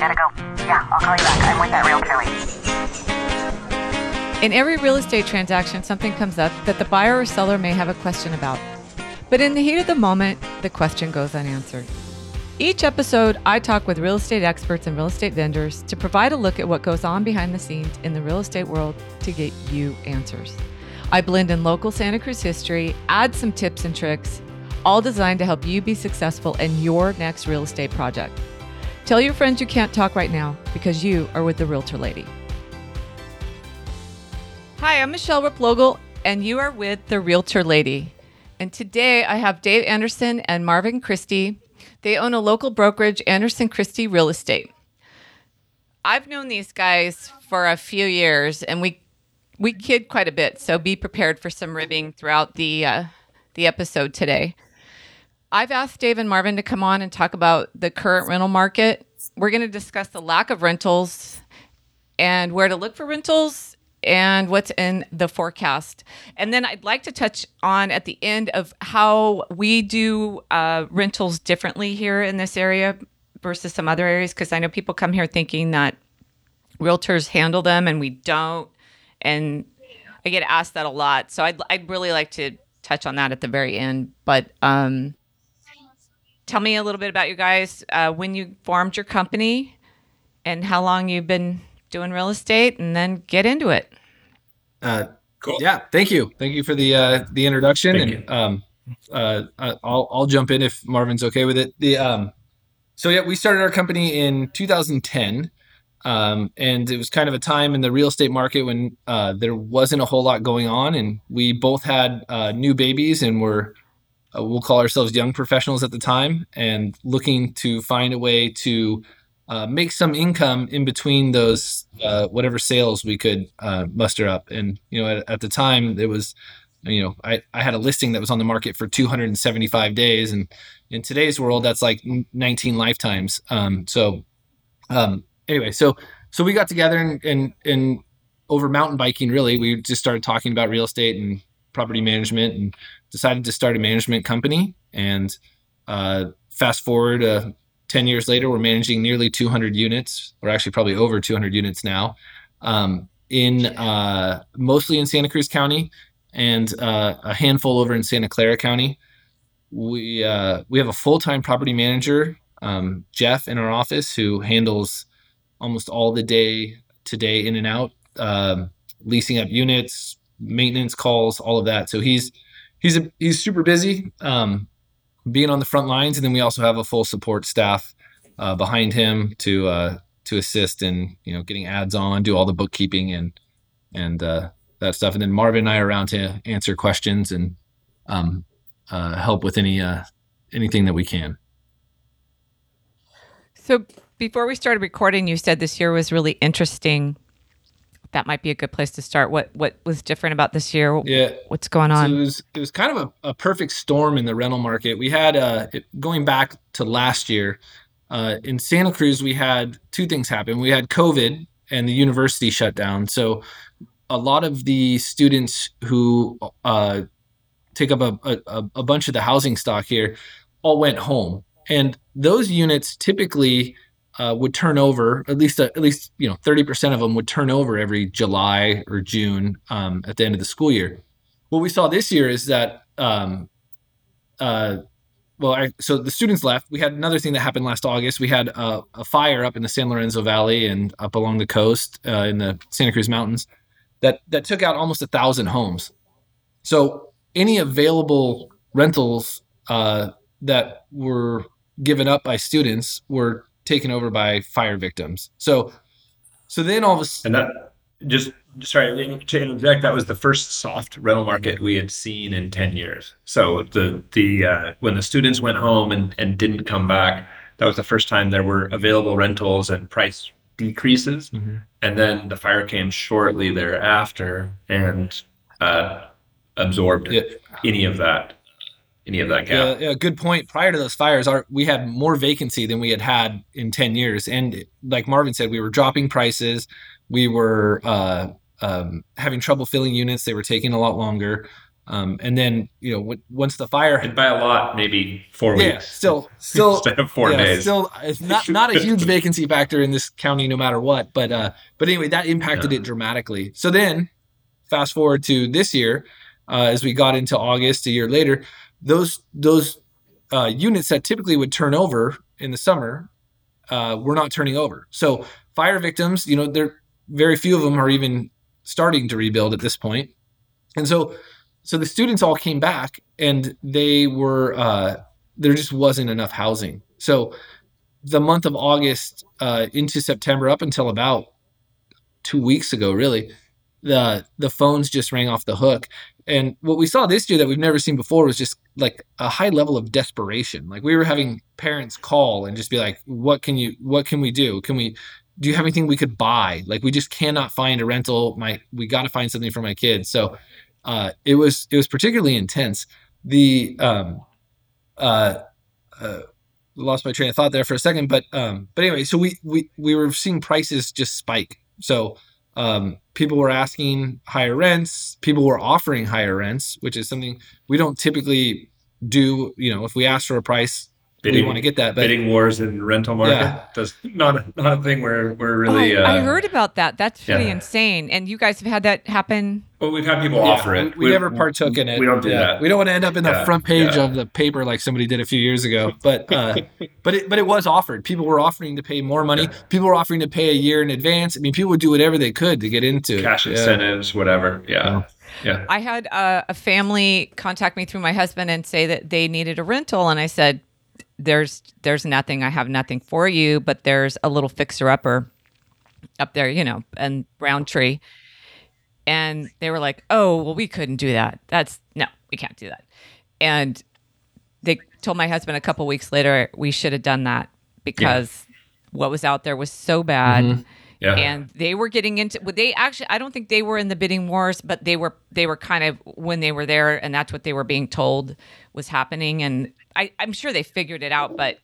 Gotta go. Yeah, I'll call you back. I'm with that realtor lady. In every real estate transaction, something comes up that the buyer or seller may have a question about. But in the heat of the moment, the question goes unanswered. Each episode, I talk with real estate experts and real estate vendors to provide a look at what goes on behind the scenes in the real estate world to get you answers. I blend in local Santa Cruz history, add some tips and tricks, all designed to help you be successful in your next real estate project. Tell your friends you can't talk right now because you are with the Realtor Lady. Hi, I'm Michelle Replogle, and you are with the Realtor Lady. And today I have Dave Anderson and Marvin Christie. They own a local brokerage, Anderson Christie Real Estate. I've known these guys for a few years, and we we kid quite a bit. So be prepared for some ribbing throughout the uh, the episode today. I've asked Dave and Marvin to come on and talk about the current rental market. We're going to discuss the lack of rentals and where to look for rentals and what's in the forecast. And then I'd like to touch on at the end of how we do uh, rentals differently here in this area versus some other areas, because I know people come here thinking that realtors handle them and we don't. And I get asked that a lot. So I'd, I'd really like to touch on that at the very end. But um, tell me a little bit about you guys, uh, when you formed your company and how long you've been doing real estate, and then get into it. Uh, cool. Yeah, thank you. Thank you for the uh, the introduction, Thank and um, uh, I'll I'll jump in if Marvin's okay with it. The um, so yeah, we started our company in 2010. Um, and it was kind of a time in the real estate market when uh, there wasn't a whole lot going on, and we both had uh, new babies and were uh, we'll call ourselves young professionals at the time, and looking to find a way to uh, make some income in between those uh, whatever sales we could uh, muster up. And you know, at, at, the time, it was you know I, I had a listing that was on the market for 275 days, and in today's world, that's like 19 lifetimes. Um, so um, anyway, so so we got together and and, and over mountain biking. Really, we just started talking about real estate and property management, and decided to start a management company. And uh, fast forward uh, 10 years later, we're managing nearly 200 units, or actually probably over 200 units now, um, in uh, mostly in Santa Cruz County and uh, a handful over in Santa Clara County. We uh, we have a full time property manager, um, Jeff, in our office who handles almost all the day to day in and out, um, leasing up units, maintenance calls, all of that. So he's he's a, he's super busy, um, being on the front lines, and then we also have a full support staff uh, behind him to uh, to assist in you know getting ads on, do all the bookkeeping and and uh, that stuff. And then Marvin and I are around to answer questions and um, uh, help with any uh, anything that we can. So before we started recording, you said this year was really interesting. That might be a good place to start. What what was different about this year? Yeah, what's going on? So it was it was kind of a, a perfect storm in the rental market. We had uh, it, going back to last year uh, in Santa Cruz. We had two things happen. We had COVID and the university shut down. So a lot of the students who uh, take up a, a, a bunch of the housing stock here all went home, and those units typically uh, would turn over at least uh, at least you know 30% of them would turn over every July or June um, at the end of the school year. What we saw this year is that um, uh, well, I, so the students left. We had another thing that happened last August. We had a, a fire up in the San Lorenzo Valley and up along the coast uh, in the Santa Cruz Mountains that that took out almost a thousand homes. So any available rentals uh, that were given up by students were taken over by fire victims. So, so then all of a sudden, and that just sorry to interject. That was the first soft rental market we had seen in ten years. So the the uh, when the students went home and and didn't come back, that was the first time there were available rentals and price decreases. Mm-hmm. And then the fire came shortly thereafter and uh, absorbed yeah. any of that any of that gap. Yeah, yeah, good point. Prior to those fires, our we had more vacancy than we had had in ten years, and like Marvin said, we were dropping prices. We were uh, um, having trouble filling units; they were taking a lot longer. Um, and then you know w- once the fire And by a lot, maybe four yeah, weeks. still still Instead of four yeah, days. Still, it's not not a huge vacancy factor in this county, no matter what. But uh, but anyway, that impacted Yeah. it dramatically. So then, fast forward to this year, uh, as we got into August, a year later, those those uh, units that typically would turn over in the summer uh, were not turning over. So fire victims, you know, there very few of them are even starting to rebuild at this point. and so so the students all came back and they were uh, there just wasn't enough housing. So the month of August uh, into September, up until about two weeks ago, really, the the phones just rang off the hook. And what we saw this year that we've never seen before was just like a high level of desperation. Like we were having parents call and just be like, "What can you? What can we do? Can we?" Do you have anything we could buy? Like we just cannot find a rental. My we got to find something for my kids. So uh, it was it was particularly intense. The um, uh, uh, lost my train of thought there for a second, but um, but anyway, so we we we were seeing prices just spike. So um, people were asking higher rents. People were offering higher rents, which is something we don't typically do. You know, if we ask for a price, we want to get that. But bidding wars in rental market. Yeah. That's not a, not a thing where we're really. Oh, uh, I heard about that. That's pretty yeah. insane. And you guys have had that happen. Well, we've had people yeah, offer it. We, we never partook in it. We don't do Yeah. that. We don't want to end up in the Yeah, front page yeah. of the paper like somebody did a few years ago. But uh, but it but it was offered. People were offering to pay more money. Yeah. People were offering to pay a year in advance. I mean, people would do whatever they could to get into it. Cash Yeah. incentives, whatever. Yeah. Yeah. I had uh, a family contact me through my husband and say that they needed a rental, and I said, "There's there's nothing. I have nothing for you, but there's a little fixer upper up there, you know, and Roundtree." And they were like, "Oh, well, we couldn't do that. That's no, we can't do that." And they told my husband a couple weeks later we should have done that because what was out there was so bad Yeah. and they were getting into well, they actually i don't think they were in the bidding wars but they were they were kind of when they were there and that's what they were being told was happening and I, i'm sure they figured it out but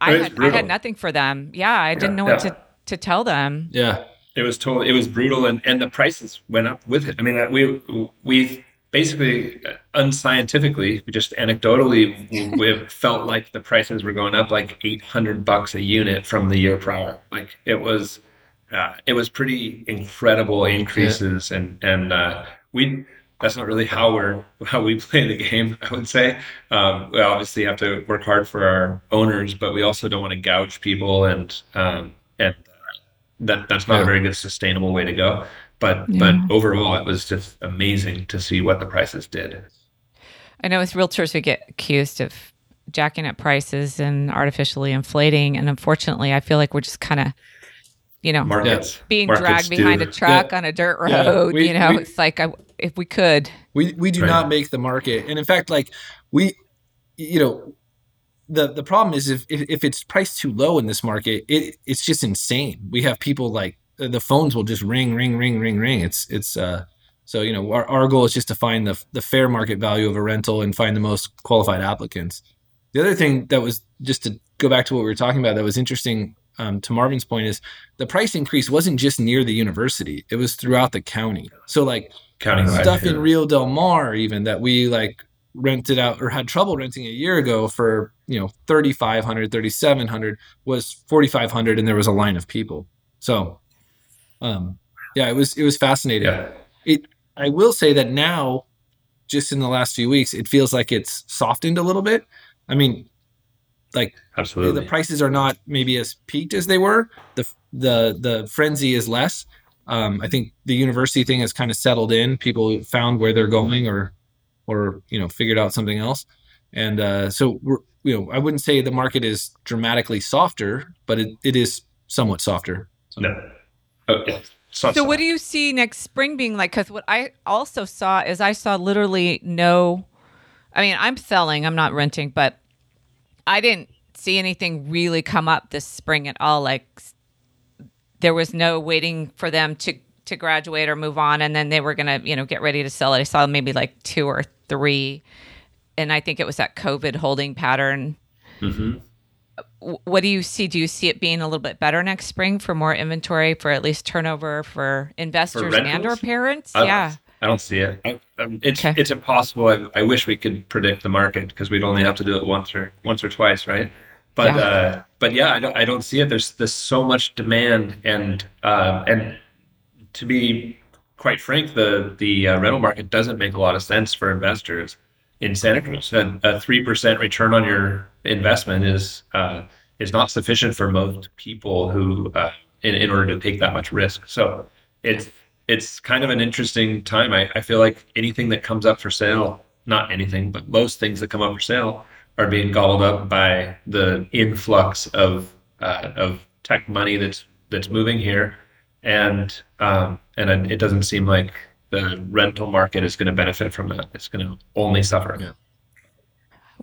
i had i had nothing for them yeah i didn't know what yeah. to to tell them Yeah. It was totally, it was brutal, and, and the prices went up with it. I mean, uh, we we basically uh, unscientifically, we just anecdotally, we felt like the prices were going up like eight hundred bucks a unit from the year prior. Like it was, uh, it was pretty incredible increases, and and uh, we. That's not really how we're how we play the game. I would say um, we obviously have to work hard for our owners, but we also don't want to gouge people and um, and that that's not Yeah. a very good sustainable way to go. But but overall, it was just amazing to see what the prices did. i know as realtors we get accused of jacking up prices and artificially inflating and unfortunately i feel like we're just kind of you know Markets being markets dragged do. behind a truck Yeah. on a dirt Yeah. road We- you know we- it's like I, if we could We we do Right. not make the market, and in fact, like we, you know, the the problem is if if, if it's priced too low in this market, it it's just insane. We have people like the phones will just ring, ring, ring, ring, ring. It's it's uh. So you know, our, our goal is just to find the the fair market value of a rental and find the most qualified applicants. The other thing that was just to go back to what we were talking about that was interesting um, to Marvin's point is the price increase wasn't just near the university; it was throughout the county. So like counting stuff in Rio Del Mar even that we like rented out or had trouble renting a year ago for you know 3500 3700 was 4500 and there was a line of people so um yeah it was it was fascinating Yeah, it i will say that now just in the last few weeks it feels like it's softened a little bit i mean like absolutely. the prices are not maybe as peaked as they were. The the the frenzy is less. Um, I think the university thing has kind of settled in. People found where they're going, or or you know figured out something else. And uh, so we're you know I wouldn't say the market is dramatically softer, but it, it is somewhat softer. no. Oh, yeah. Not So what do you see next spring being like? Because what I also saw is I saw literally no. I mean, I'm selling. I'm not renting, but I didn't see anything really come up this spring at all. Like there was no waiting for them to to graduate or move on, and then they were gonna you know get ready to sell it. I saw maybe like two or three, and I think it was that COVID holding pattern. Mhm. W- What do you see? Do you see it being a little bit better next spring for more inventory, for at least turnover for investors and or parents? I- yeah. I don't see it. I, um, it's Okay. it's impossible. I, I wish we could predict the market because we'd only have to do it once or once or twice, right? But Yeah. uh, but yeah, I don't I don't see it. There's there's so much demand, and uh, and to be quite frank, the the uh, rental market doesn't make a lot of sense for investors in Santa Cruz. A three percent return on your investment is uh, is not sufficient for most people who uh, in in order to take that much risk. So it's it's kind of an interesting time. I, I feel like anything that comes up for sale, not anything, but most things that come up for sale are being gobbled up by the influx of uh, of tech money that's that's moving here, and um, and it doesn't seem like the rental market is going to benefit from that. It's going to only suffer. Yeah.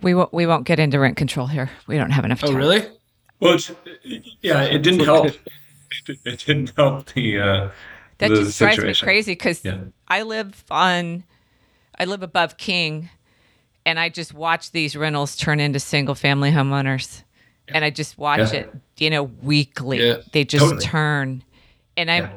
We won't. We won't get into rent control here. We don't have enough time. Oh, really? Well, it's, yeah, it didn't help. It didn't help the uh, That the just drives me crazy because Yeah. I live on, I live above King, and I just watch these rentals turn into single family homeowners, and I just watch Yeah. it, you know, weekly. Yeah, they just totally. turn, and I.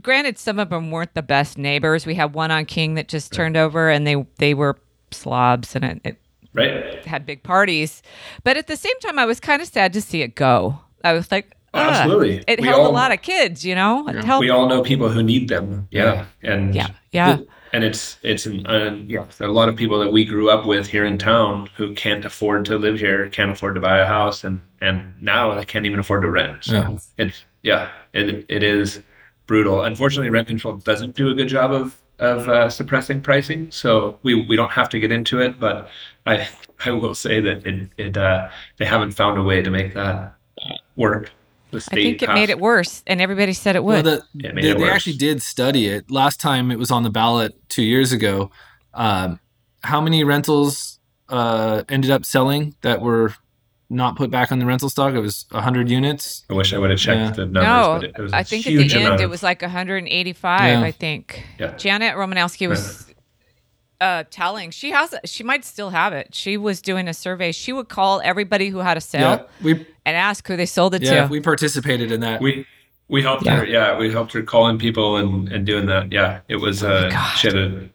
Yeah. Granted, some of them weren't the best neighbors. We had one on King that just turned over, and they they were slobs, and it, it Right? had big parties. But at the same time, I was kind of sad to see it go. I was like, Oh, "Ugh." absolutely. It We held a lot of kids, you know. It held, We all know people who need them. Yeah, and yeah, yeah. and it's it's an uh, yeah. There are a lot of people that we grew up with here in town who can't afford to live here, can't afford to buy a house, and and now they can't even afford to rent. So Yeah. it's yeah, it it is brutal. Unfortunately, rent control doesn't do a good job of of uh, suppressing pricing, so we we don't have to get into it. But I I will say that it it uh, they haven't found a way to make that uh, work. The I think it passed- made it worse, and everybody said it would. Well, the, It made they, it they actually did study it. Last time it was on the ballot two years ago. Um, how many rentals uh, ended up selling that were not put back on the rental stock? It was 100 units. I wish I would have checked Yeah. the numbers. no, but it, it was a I think at the end amount it was like 185. Yeah. I think Yeah. Janet Romanowski was uh, telling she has she might still have it. She was doing a survey. She would call everybody who had a sale Yeah, we and ask who they sold it yeah to. we participated in that. We we helped Yeah. her. Yeah, we helped her calling people and, and doing that. Yeah, it was. Uh, Oh God. she had a.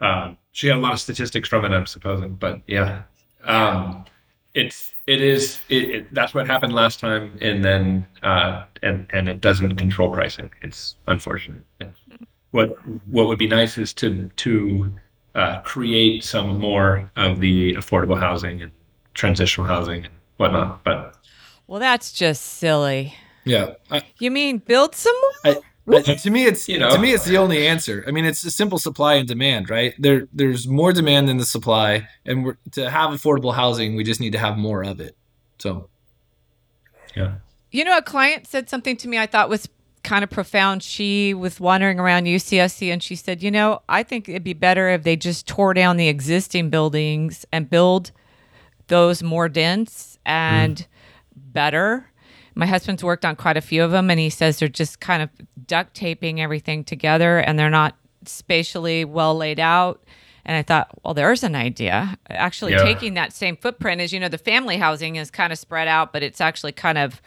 Um, she had a lot of statistics from it. I'm supposing, but yeah, um, it's it is it, it, that's what happened last time, and then uh, and and it doesn't control pricing. It's unfortunate. Yeah. What what would be nice is to to uh, create some more of the affordable housing and transitional housing and whatnot, but. well, that's just silly. yeah, I, You mean build some more? I, well, to me, it's You know. to me it's the only answer. I mean, it's a simple supply and demand, right? There, there's more demand than the supply, and we're, to have affordable housing, we just need to have more of it. So, Yeah. You know, a client said something to me I thought was kind of profound. She was wandering around UCSC and she said, You know, I think it'd be better if they just tore down the existing buildings and build those more dense and mm. better. My husband's worked on quite a few of them and he says they're just kind of duct taping everything together and they're not spatially well laid out. And I thought, well, there's an idea. Actually, Yeah. taking that same footprint as you know, the family housing is kind of spread out, but it's actually kind of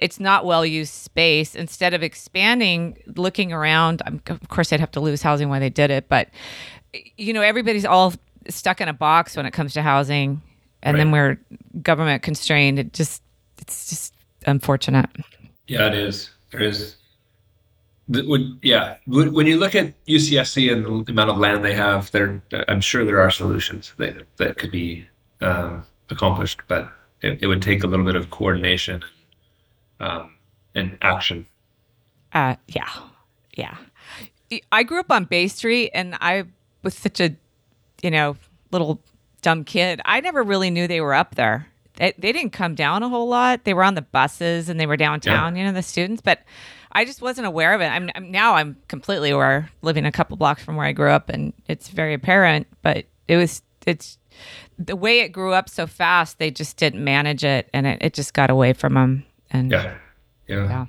it's not well used space. Instead of expanding, looking around, I'm, of course, they'd have to lose housing while they did it, but you know, everybody's all stuck in a box when it comes to housing, and then we're government constrained. It just, it's just unfortunate. Yeah, it is. There is. When, yeah, when, when you look at UCSC and the amount of land they have, there, I'm sure there are solutions that that could be um, accomplished, but it, it would take a little bit of coordination um, and action. Uh, yeah, yeah. I grew up on Bay Street, and I was such a, you know, little dumb kid. I never really knew they were up there. They, they didn't come down a whole lot. They were on the buses and they were downtown, you know, the students. But I just wasn't aware of it. I'm, I'm now I'm completely aware, living a couple blocks from where I grew up, and it's very apparent. But it was it's the way it grew up so fast. They just didn't manage it, and it, it just got away from them. And Yeah, yeah. yeah.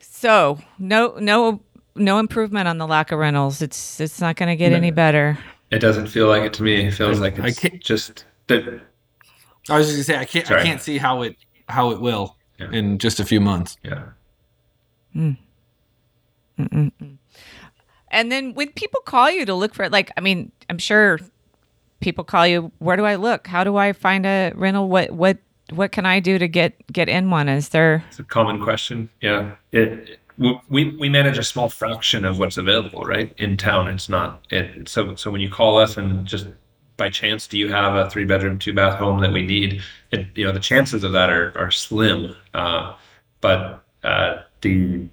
So no no no improvement on the lack of rentals. It's it's not going to get any better. It doesn't feel like it to me. It feels like I it's can't- just that. I was just gonna say I can't I can't see how it how it will Yeah. in just a few months. Yeah. Hmm. And then when people call you to look for it, like, I mean, I'm sure people call you, where do I look? How do I find a rental? What, what, what can I do to get, get in one? Is there, It's a common question. Yeah. It, we, we manage a small fraction of what's available, right? In town. It's not it. So, so when you call us and just by chance, do you have a three bedroom, two bath home that we need? It, you know, the chances of that are, are slim. Uh, but, uh, the,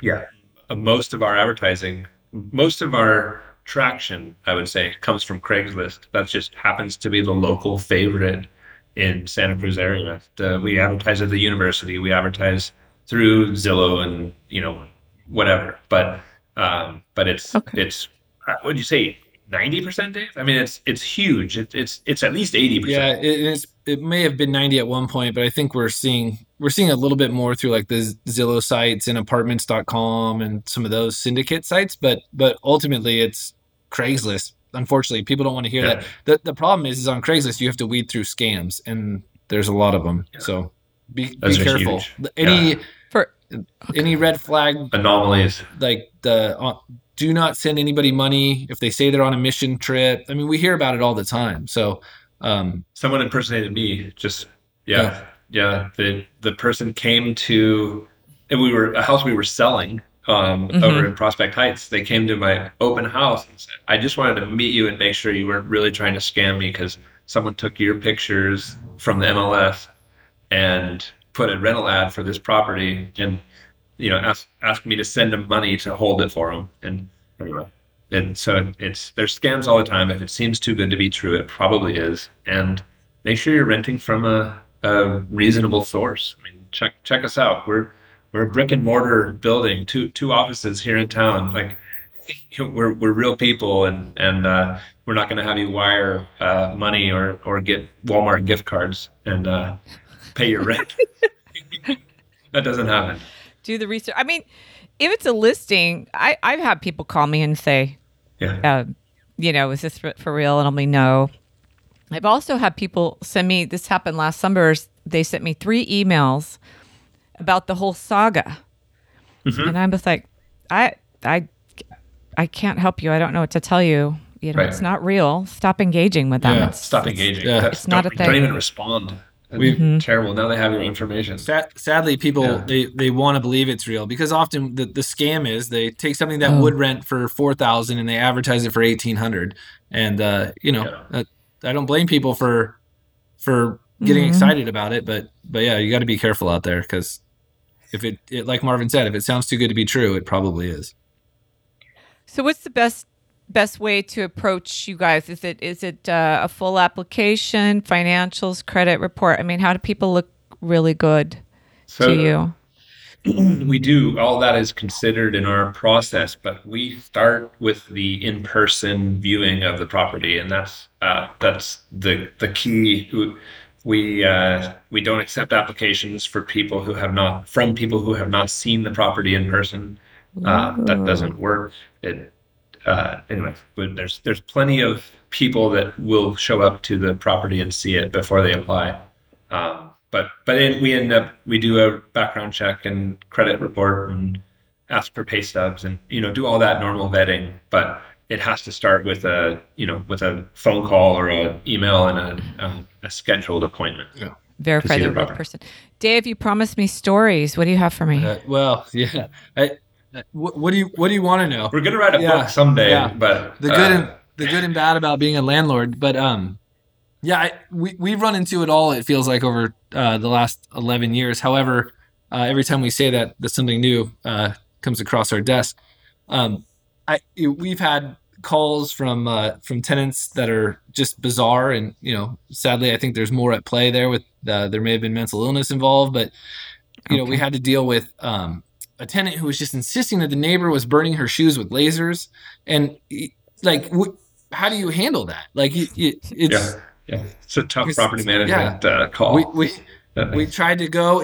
yeah, uh, most of our advertising, most of our traction, I would say, comes from Craigslist. That just happens to be the local favorite in Santa Cruz area. We advertise at the university. We advertise through Zillow and you know whatever. But um, but it's Okay. it's uh, what would you say? Ninety percent, Dave. I mean, it's it's huge. It, it's it's at least eighty Yeah, percent. it, it's it may have been 90 at one point, but I think we're seeing we're seeing a little bit more through like the Zillow sites and apartments.com and some of those syndicate sites, but but ultimately it's Craigslist. Unfortunately, people don't want to hear Yeah. that. The the problem is is on Craigslist you have to weed through scams and there's a lot of them. So be, Those be careful. huge. Any for, any red flag Anomalies. like the uh, do not send anybody money if they say they're on a mission trip. I mean, we hear about it all the time. So um Someone impersonated me. Just yeah, yeah. The the person came to, and we were a house we were selling um, Mhm. over in Prospect Heights. They came to my open house and said, "I just wanted to meet you and make sure you weren't really trying to scam me because someone took your pictures from the MLS and put a rental ad for this property and you know ask, asked me to send them money to hold it for them." And anyway. And so it's there's scams all the time. If it seems too good to be true, it probably is. And make sure you're renting from a, a reasonable source. I mean, check check us out. We're we're a brick and mortar building, two two offices here in town. Like we're we're real people, and and uh, we're not going to have you wire uh, money or or get Walmart gift cards and uh, pay your rent. that doesn't happen. Do the research. I mean, if it's a listing, I, I've had people call me and say, Yeah. uh, you know, is this for, for real? And I'll be no. I've also had people send me, this happened last summer, they sent me three emails about the whole saga. Mm-hmm. And I'm just like, I, I, I can't help you. I don't know what to tell you. You know, Right. it's not real. Stop engaging with them. Yeah, It's- Stop engaging. Yeah. It's not don't, a thing. Don't even respond. We've- Mm-hmm. terrible. Now they have your information. Sad, sadly, people Yeah. they they want to believe it's real because often the, the scam is they take something that Oh. would rent for four thousand and they advertise it for eighteen hundred, and uh, you know Yeah. uh, I don't blame people for for getting Mhm. excited about it, but but yeah, you got to be careful out there because if it, it like Marvin said, if it sounds too good to be true, it probably is. So what's the best best way to approach you guys? Is it is it uh, a full application, financials, credit report? I mean, how do people look really good So to you? we do all that is considered in our process, but we start with the in-person viewing of the property, and that's uh, that's the the key. We uh, we don't accept applications for people who have not from people who have not seen the property in person. Uh, that doesn't work. It uh, anyway, there's there's plenty of people that will show up to the property and see it before they apply. Um, but but it, we end up we do a background check and credit report and ask for pay stubs and you know do all that normal vetting. But it has to start with a you know with a phone call or a email and a, a, a scheduled appointment. Yeah Verify the the real person. Dave, you promised me stories. What do you have for me? Uh, well, yeah. I, what, what do you what do you want to know? We're gonna write a Yeah, book someday, yeah. but the good uh, and the good and bad about being a landlord. But um, yeah, I, we we've run into it all. It feels like over uh, the last eleven years. However, uh, every time we say that, that something new uh, comes across our desk. Um, I we've had calls from uh, from tenants that are just bizarre, and you know, sadly, I think there's more at play there. With uh, there may have been mental illness involved, but you know, we had to deal with um, a tenant who was just insisting that the neighbor was burning her shoes with lasers, and like, wh- how do you handle that? Like, it, it, it's yeah, yeah, it's a tough property management uh, call. we we we tried to go.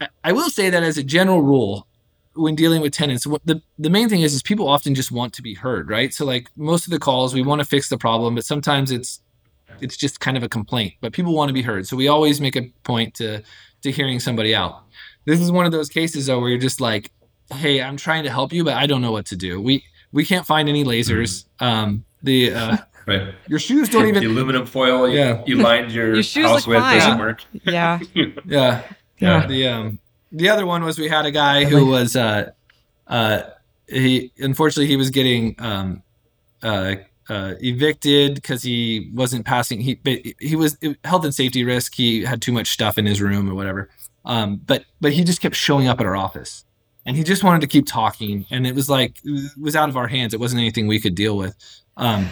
I- I will say that as a general rule, when dealing with tenants, what the the main thing is is people often just want to be heard, right? So like most of the calls, we want to fix the problem, but sometimes it's it's just kind of a complaint. But people want to be heard, so we always make a point to to hearing somebody out. This is one of those cases though where you're just like, hey, I'm trying to help you, but I don't know what to do. We we can't find any lasers. Um, the uh, Right. your shoes don't the even. aluminum foil you, Yeah. you lined your, Your shoes house look with doesn't work. Yeah. Yeah, Yeah. The um the other one was we had a guy who was uh uh he unfortunately he was getting um uh uh evicted because he wasn't passing he he was health and safety risk he had too much stuff in his room or whatever um but but he just kept showing up at our office and he just wanted to keep talking and it was like it was out of our hands. It wasn't anything we could deal with. Um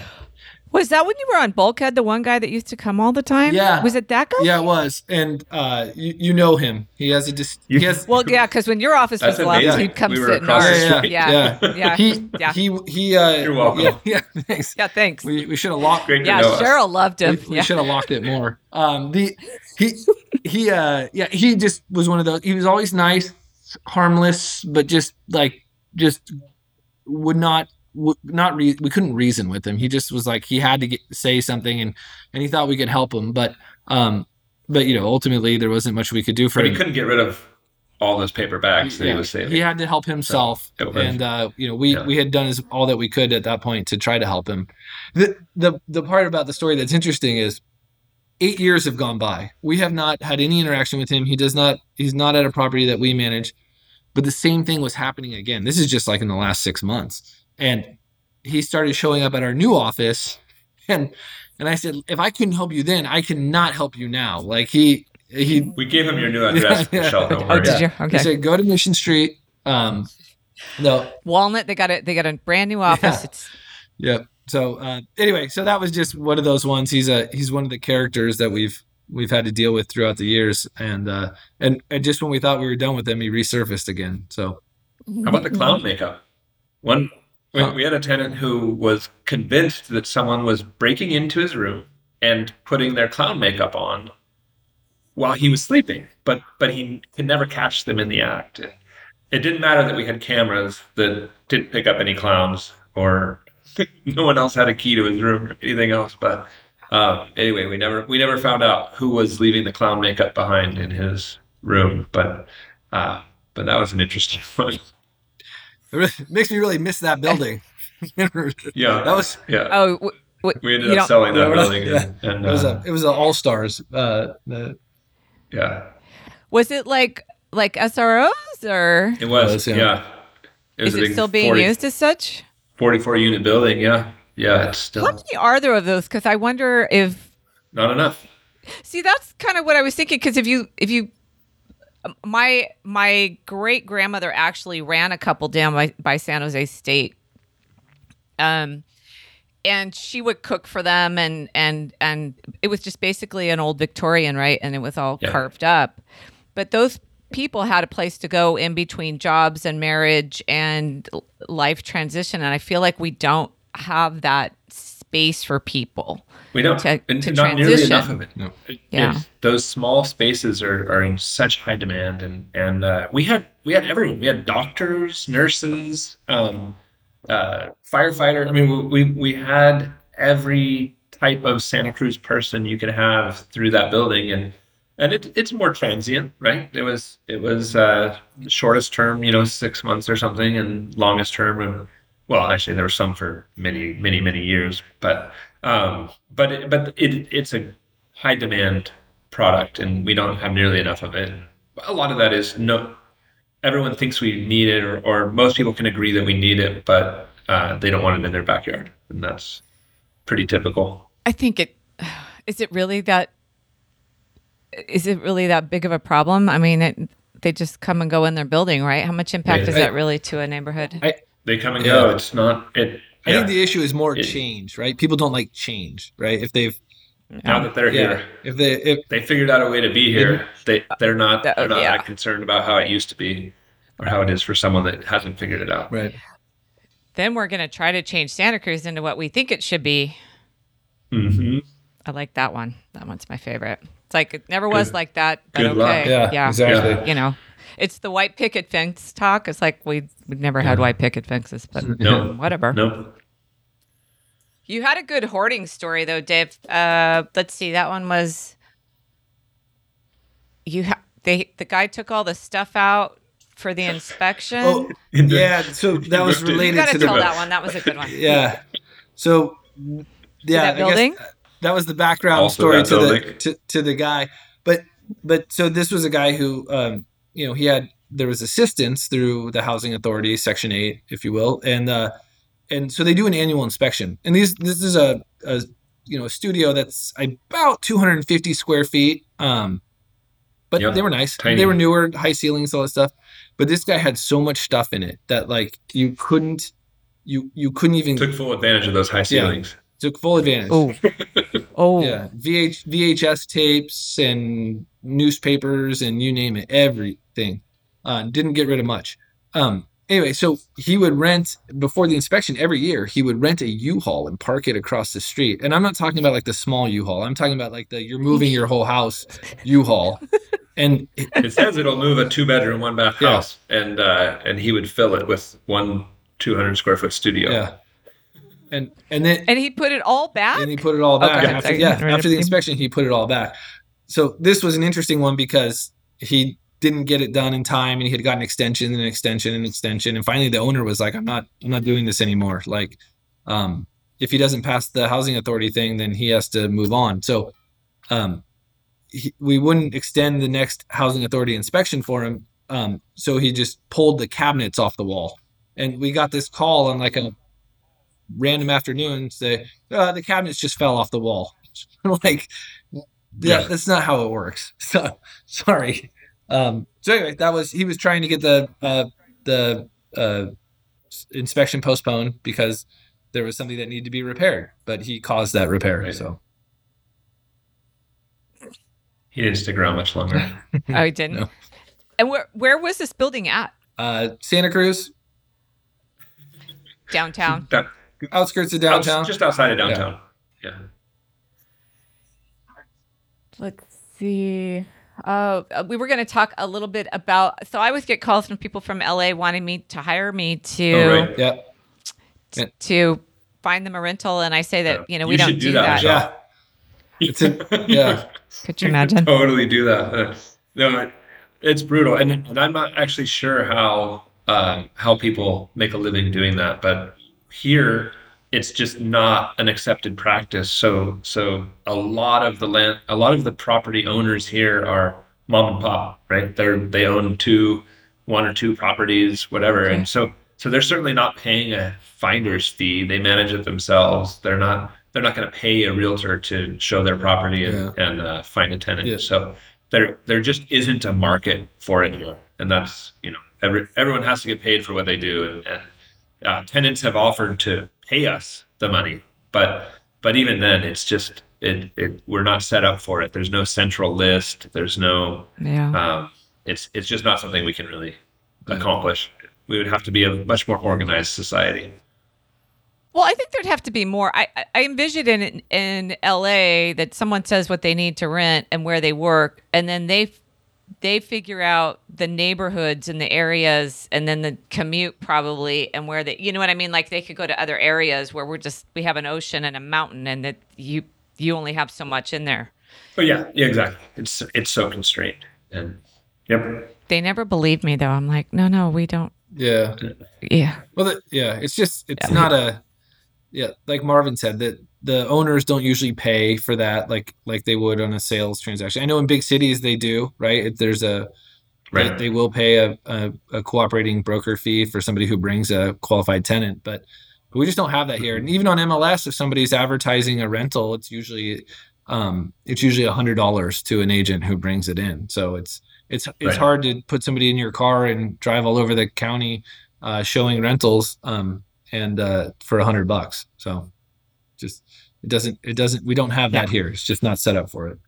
Was that when you were on Bulkhead, the one guy that used to come all the time? Yeah. Was it that guy? yeah it was and uh you, you know him he has a dis- he has Well, yeah, because when your office was That's left, amazing. he'd come We sit in across ours. the Yeah. Yeah. Yeah. he Yeah. he he uh You're welcome. yeah, yeah thanks Yeah, thanks. we, we should have locked Great yeah, know us. Cheryl loved him. we, we should have locked it more um the he he uh yeah he just was one of those he was always nice harmless but just like just would not not re- we couldn't reason with him he just was like he had to get, say something and and he thought we could help him but um but you know ultimately there wasn't much we could do for him. But he couldn't get rid of all those paper bags that Yeah, he was saving. he had to help himself was- and uh you know we Yeah. we had done as, all that we could at that point to try to help him the the the part about the story that's interesting is eight years have gone by we have not had any interaction with him he does not he's not at a property that we manage but the same thing was happening again this is just like in the last six months and he started showing up at our new office and and i said if i couldn't help you then i cannot help you now like he he we gave him your new address, Yeah, yeah. Michelle. Don't Oh, did you? Okay. he said go to mission street um no Walnut, they got a they got a brand new office. Yeah. It's Yep. So uh, anyway, so that was just one of those ones. He's a he's one of the characters that we've we've had to deal with throughout the years, and uh, and and just when we thought we were done with him, he resurfaced again. So How about the clown makeup? One, we, we had a tenant who was convinced that someone was breaking into his room and putting their clown makeup on while he was sleeping, but but he could never catch them in the act. It didn't matter that we had cameras that didn't pick up any clowns, or no one else had a key to his room or anything else. But um, anyway, we never we never found out who was leaving the clown makeup behind in his room. But uh, but that was an interesting one. It makes me really miss that building. Yeah, that was yeah. oh, w- w- we ended up don't- selling that Yeah, we're not- building, yeah. and, and it was uh, a it was an all stars. Uh, the, yeah, was it like like SROs or it was, was, yeah. yeah. It was is it still being 40 used as such? 44 unit building. Yeah, yeah, it's still How many are there of those? Because I wonder if not enough. See, that's kind of what I was thinking. Because if you if you my my great grandmother actually ran a couple down by, by San Jose State. Um, and she would cook for them, and and and it was just basically an old Victorian, right? And it was all Yeah. carved up. But those people had a place to go in between jobs and marriage and life transition, and I feel like we don't have that space for people. We don't, To- and to not nearly enough of it. No. Yeah. it's- those small spaces are, are in such high demand, and and uh, we had we had everyone. We had doctors, nurses, um, uh, firefighter. I mean, we we had every type of Santa Cruz person you could have through that building, and and it, it's more transient, right? It was it was uh, shortest term, you know, six months or something, and longest term, and well, actually, there were some for many, many, many years, but um, but it, but it it's a high demand product, and we don't have nearly enough of it. A lot of that is no. Everyone thinks we need it, or, or most people can agree that we need it, but uh, they don't want it in their backyard, and that's pretty typical. I think it is it really that is it really that big of a problem? I mean, it, they just come and go in their building, right? How much impact Yeah. is that really to a neighborhood? I, They come and Yeah. go. It's not it. I yeah. think the issue is more It- change, right? People don't like change, right? If they've now that they're yeah, here, if they if they figured out a way to be here. They they're not they're not yeah. that concerned about how it used to be or how it is for someone that hasn't figured it out. right. then we're going to try to change Santa Cruz into what we think it should be. Mm-hmm. I like that one. That one's my favorite. It's like it never was Good- like that, but good luck. okay. Yeah, yeah. exactly. You know, it's the white picket fence talk. It's like we we've never had white picket fences, but No. whatever. Nope. You had a good hoarding story though, Dave. Uh, let's see. That one was you. Ha- they the guy took all the stuff out for the inspection. Oh, the- yeah. So that was looked at- you related got to to the tell that one. That was a good one. yeah. So yeah, that I guess building? that was the background Also story that to the to, to the guy. But but so this was a guy who um you know he had there was assistance through the housing authority section 8 if you will and uh and so they do an annual inspection and these this is a, a you know a studio that's about 250 square feet um but Yep. they were nice Tiny. they were newer high ceilings all that stuff but this guy had so much stuff in it that like you couldn't you you couldn't even took full advantage of those high ceilings. Took full advantage. Oh, oh, yeah VH, vhs tapes and newspapers and you name it everything. Uh, didn't get rid of much. Um anyway so he would rent before the inspection every year he would rent a u-haul and park it across the street. And i'm not talking about like the small u-haul. I'm talking about like the you're moving your whole house u-haul. And It says it'll move a two bedroom, one bath Yeah. house, and uh, and he would fill it with one two hundred square foot studio. yeah and and then and he put it all back. and he put it all back. Sorry, after, yeah after the inspection he put it all back. So this was an interesting one because he didn't get it done in time and he had gotten extension and extension and extension. And finally the owner was like i'm not i'm not doing this anymore. Like um if he doesn't pass the housing authority thing then he has to move on. So um he, we wouldn't extend the next housing authority inspection for him. Um so he just pulled the cabinets off the wall. And we got this call on like a random afternoon say uh, the cabinets just fell off the wall like yeah, Yeah. that's not how it works so sorry um so anyway that was he was trying to get the uh the uh inspection postponed because there was something that needed to be repaired but he caused that repair Right. so He didn't stick around much longer. oh, he didn't. No. And where where was this building at? uh santa cruz Downtown. That- outskirts of outs- downtown just outside of downtown. Yeah. Let's see. Uh, we were going to talk a little bit about. So I always get calls from people from LA wanting me to hire me to Oh, right. yeah t- to find them a rental, and I say that Yeah. you know we You don't do do that, that. Yeah It's a- yeah. Could you imagine? totally do that. Uh, no, it's brutal, and, and I'm not actually sure how um, how people make a living doing that. But here, it's just not an accepted practice. So so a lot of the land, a lot of the property owners here are mom and pop, right? They're they own two, one or two properties, whatever, Okay. and so so they're certainly not paying a finder's fee. They manage it themselves. They're not they're not going to pay a realtor to show their property and, and uh, find a tenant. Yeah. So there there just isn't a market for it here, and that's you know every everyone has to get paid for what they do, and, and uh, tenants have offered to pay us the money, but but even then, it's just it, it we're not set up for it. There's no central list. There's no Yeah. um, it's it's just not something we can really accomplish. We would have to be a much more organized society. Well, I think there'd have to be more. I, I- I envision in in LA that someone says what they need to rent and where they work, and then they they figure out the neighborhoods and the areas, and then the commute probably, and where they, you know what I mean? Like they could go to other areas where we're just we have an ocean and a mountain, and that you you only have so much in there. But yeah, yeah, exactly. It's it's so constrained, and yep, They never believe me though. I'm like, no, no, we don't. yeah Yeah, Well, the, yeah, it's just it's not a yeah, like Marvin said that the owners don't usually pay for that like like they would on a sales transaction. I know in big cities they do, right? If there's a right. they, they will pay a, a, a cooperating broker fee for somebody who brings a qualified tenant, but but we just don't have that here. And even on MLS, if somebody's advertising a rental, it's usually um, it's usually a hundred dollars to an agent who brings it in. So it's it's it's Right. hard to put somebody in your car and drive all over the county uh, showing rentals um, and uh, for a hundred bucks. So just it doesn't it doesn't we don't have that here. It's just not set up for it.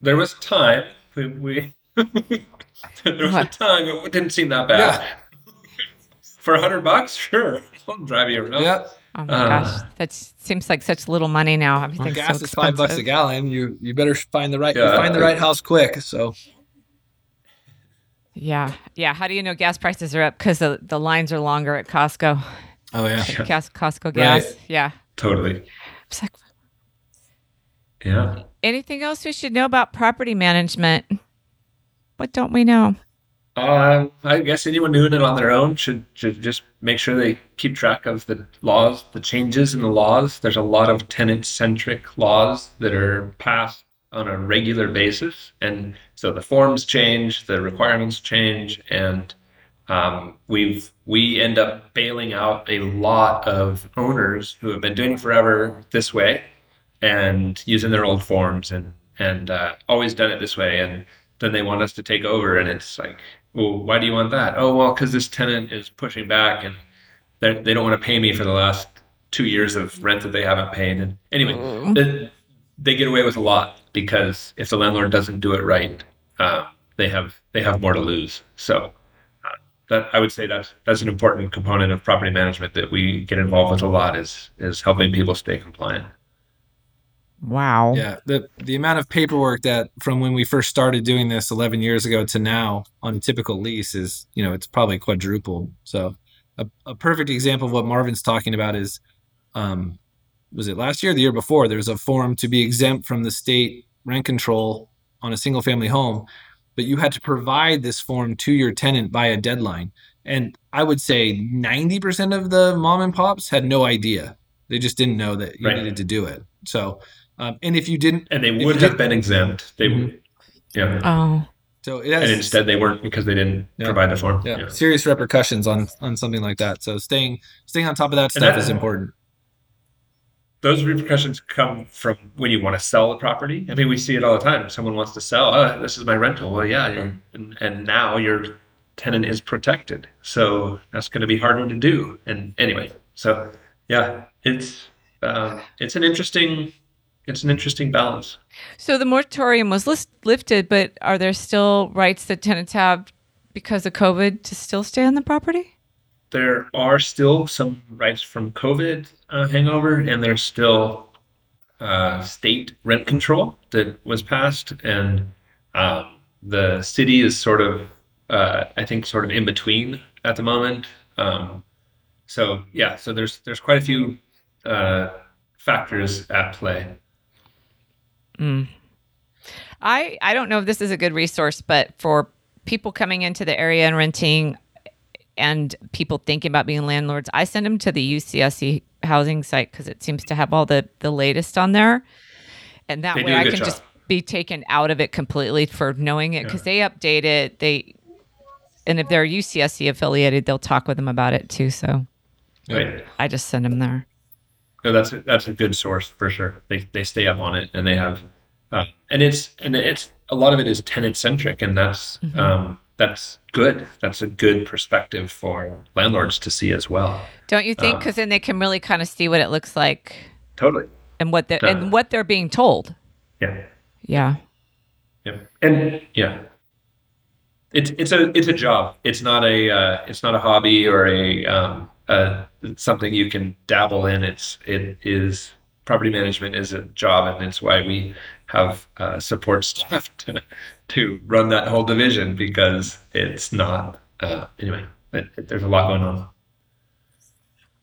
There was time we, we there was a time it didn't seem that bad. Yeah. For a hundred bucks, sure, I'll drive you around. Yeah, Oh my Uh. gosh, that seems like such little money now. well, Everything's gas so is five bucks a gallon. You you better find the right you Yeah. find the right house quick. So Yeah, yeah. How do you know gas prices are up? Because the, the lines are longer at Costco. oh yeah. Gas, Costco gas. Right. Yeah. Totally. Like, Yeah. anything else we should know about property management? What don't we know? Um, I guess anyone doing it on their own should should just make sure they keep track of the laws, the changes in the laws. There's a lot of tenant-centric laws that are passed on a regular basis, and so the forms change, the requirements change, and um, we've we end up bailing out a lot of owners who have been doing it forever this way, and using their old forms and and uh, always done it this way, and then they want us to take over, and it's like well, why do you want that? Oh, well, because this tenant is pushing back and they they don't want to pay me for the last two years of rent that they haven't paid. And anyway, Mm. they, they get away with a lot because if the landlord doesn't do it right, uh, they have they have more to lose. So that I would say that's that's an important component of property management that we get involved with a lot is is helping people stay compliant. Wow. Yeah, the the amount of paperwork that from when we first started doing this 11 years ago to now on a typical lease is, you know, it's probably quadrupled. So, a, a perfect example of what Marvin's talking about is, um, was it last year, or the year before? There was a form to be exempt from the state rent control on a single family home, but you had to provide this form to your tenant by a deadline. And I would say 90% of the mom and pops had no idea. They just didn't know that you Right. needed to do it. So, um, and if you didn't, And they would have been exempt. They Mhm. yeah. Oh. so it has And instead they weren't because they didn't Yeah. provide the form. yeah, Yeah. serious repercussions on on something like that. So staying staying on top of that And stuff that- is important. Those repercussions come from when you want to sell the property. I mean, we see it all the time. Someone wants to sell. Oh, this is my rental. Well, yeah, you're, and, and now your tenant is protected, so that's going to be harder to do. And anyway, so yeah, it's um, it's an interesting it's an interesting balance. So the moratorium was list- lifted, but are there still rights that tenants have because of COVID to still stay on the property? There are still some rights from COVID uh, hangover, and there's still uh, state rent control that was passed, and um, the city is sort of, uh, I think, sort of in between at the moment. Um, so yeah, so there's there's quite a few uh, factors at play. I I don't know if this is a good resource, but for people coming into the area and renting and people thinking about being landlords, I send them to the UCSC housing site because it seems to have all the the latest on there, and that They way I can job. just be taken out of it completely for knowing it because they update it. They and if they're UCSC affiliated, they'll talk with them about it too. So Right. I just send them there. No, that's a, that's a good source for sure. They they stay up on it and they have, uh, and it's and it's a lot of it is tenant centric, and that's um, that's good. That's a good perspective for landlords to see as well. Don't you think? Uh, Because then they can really kind of see what it looks like Totally. and what they Uh. and what they're being told. Yeah. Yeah. Yeah. And yeah. It's it's a it's a job. It's not a uh, it's not a hobby or a um, uh, something you can dabble in. It's it is property management is a job, and it's why we have uh, support staff to to run that whole division because it's not uh, anyway. It, it- there's a lot going on.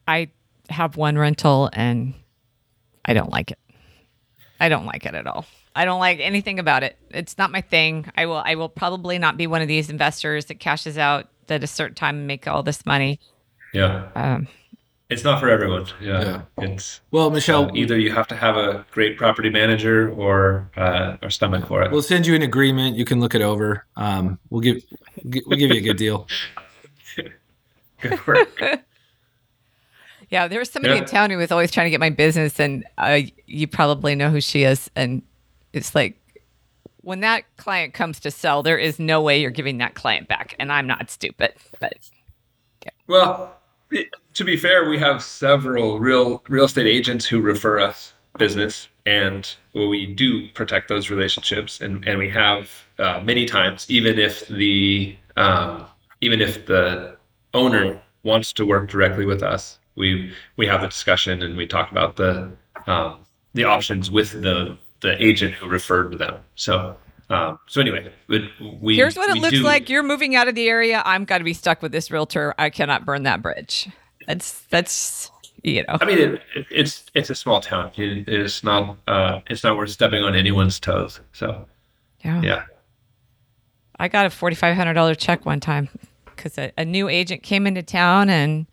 I have one rental and I don't like it. I don't like it at all. I don't like anything about it. It's not my thing. I will I will probably not be one of these investors that cashes out at a certain time and make all this money. Yeah, Um, it's not for everyone. Yeah, it's Well, Michelle, uh, either you have to have a great property manager or uh, or stomach for it. we'll send you an agreement. You can look it over. Um, we'll give we'll give you a good deal. Good work. yeah, there was somebody Yeah. in town who was always trying to get my business, and uh, you probably know who she is. And it's like when that client comes to sell, there is no way you're giving that client back. And I'm not stupid, but Well, it- to be fair, we have several real real estate agents who refer us business, and we do protect those relationships, and, and we have uh, many times, even if the um, even if the owner wants to work directly with us, we we have a discussion and we talk about the um, the options with the the agent who referred them. So. Um, so anyway, we, we Here's what it looks do- like. You're moving out of the area. I'm going to be stuck with this realtor. I cannot burn that bridge. That's that's you know. I mean, it, it, it's it's a small town. It, it's not uh, it's not worth stepping on anyone's toes. So Yeah. yeah, I got a $4,500 check one time because a, a new agent came into town and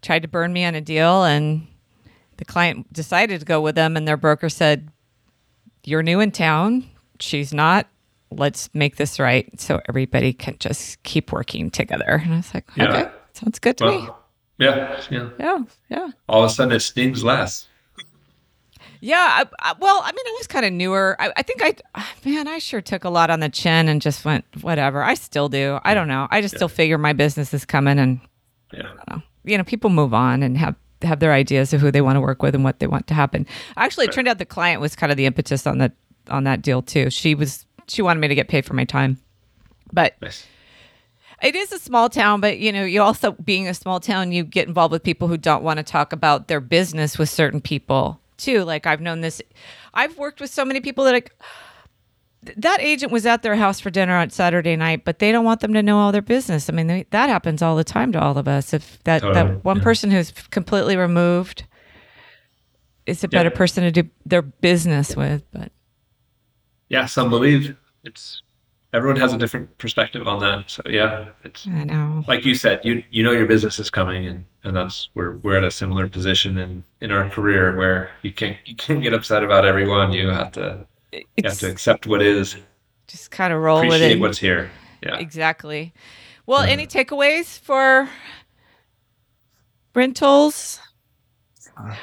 tried to burn me on a deal. And the client decided to go with them. And their broker said, You're new in town. She's not. Let's make this right so everybody can just keep working together. And I was like, Yeah. Okay, sounds good to me. Yeah, yeah. Yeah, yeah. All of a sudden, it stings less. Yeah, I, I, well, I mean, I was kind of newer. I, I think I, man, I sure took a lot on the chin and just went whatever. I still do. I don't know. I just still figure my business is coming, and Yeah. I don't know. You know, people move on and have have their ideas of who they want to work with and what they want to happen. Actually, it turned out the client was kind of the impetus on that on that deal too. She was she wanted me to get paid for my time, but Nice. it is a small town, but you know, you also being a small town, you get involved with people who don't want to talk about their business with certain people too. Like I've known this, I've worked with so many people that like that agent was at their house for dinner on Saturday night, but they don't want them to know all their business. I mean, they, that happens all the time to all of us. If that Totally, that one yeah. person who's completely removed is a better Yeah. person to do their business with, but Yeah, some believe it's everyone has a different perspective on that. So yeah, it's I know. like you said, you you know your business is coming, and and that's we're we're at a similar position in in our career where you can't you can't get upset about everyone. You have to you have to accept what is, just kind of roll with appreciate it. what's here. Yeah. Exactly. Well, any takeaways for rentals?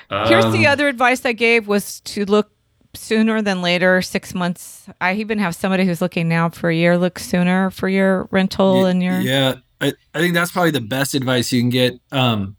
Here's the Um, other advice I gave was to look sooner than later, six months. I even have somebody who's looking now for a year. Look sooner for your rental Y- and your yeah I, I think that's probably the best advice you can get um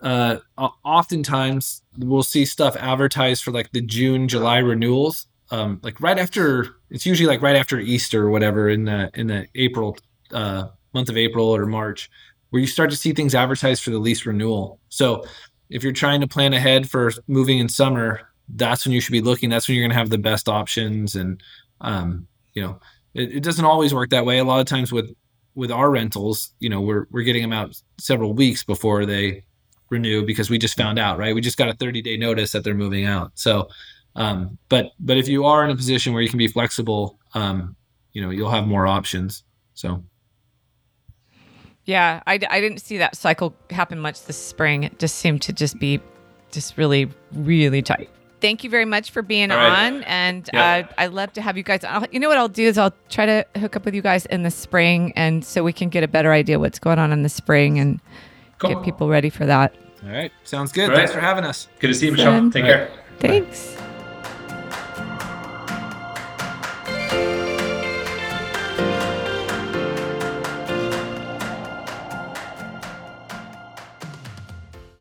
uh oftentimes we'll see stuff advertised for like the june july renewals um like right after it's usually like right after easter or whatever in the in the april uh month of april or march where you start to see things advertised for the lease renewal so if you're trying to plan ahead for moving in summer that's when you should be looking that's when you're going to have the best options and um you know it, it doesn't always work that way a lot of times with with our rentals, you know, we're we're getting them out several weeks before they renew because we just found out, right? We just got a 30 day notice that they're moving out. So, um, but but if you are in a position where you can be flexible, um, you know, you'll have more options. So, Yeah, I, I didn't see that cycle happen much this spring. It just seemed to just be just really, really tight. Thank you very much for being All right. on. And Yeah. uh, I'd love to have you guys. I'll, you know what I'll do is I'll try to hook up with you guys in the spring. And so we can get a better idea what's going on in the spring and Cool. get people ready for that. all right, sounds good. All right. Thanks for having us. Good to see you, Michelle. Fun. Take All right. care. Thanks.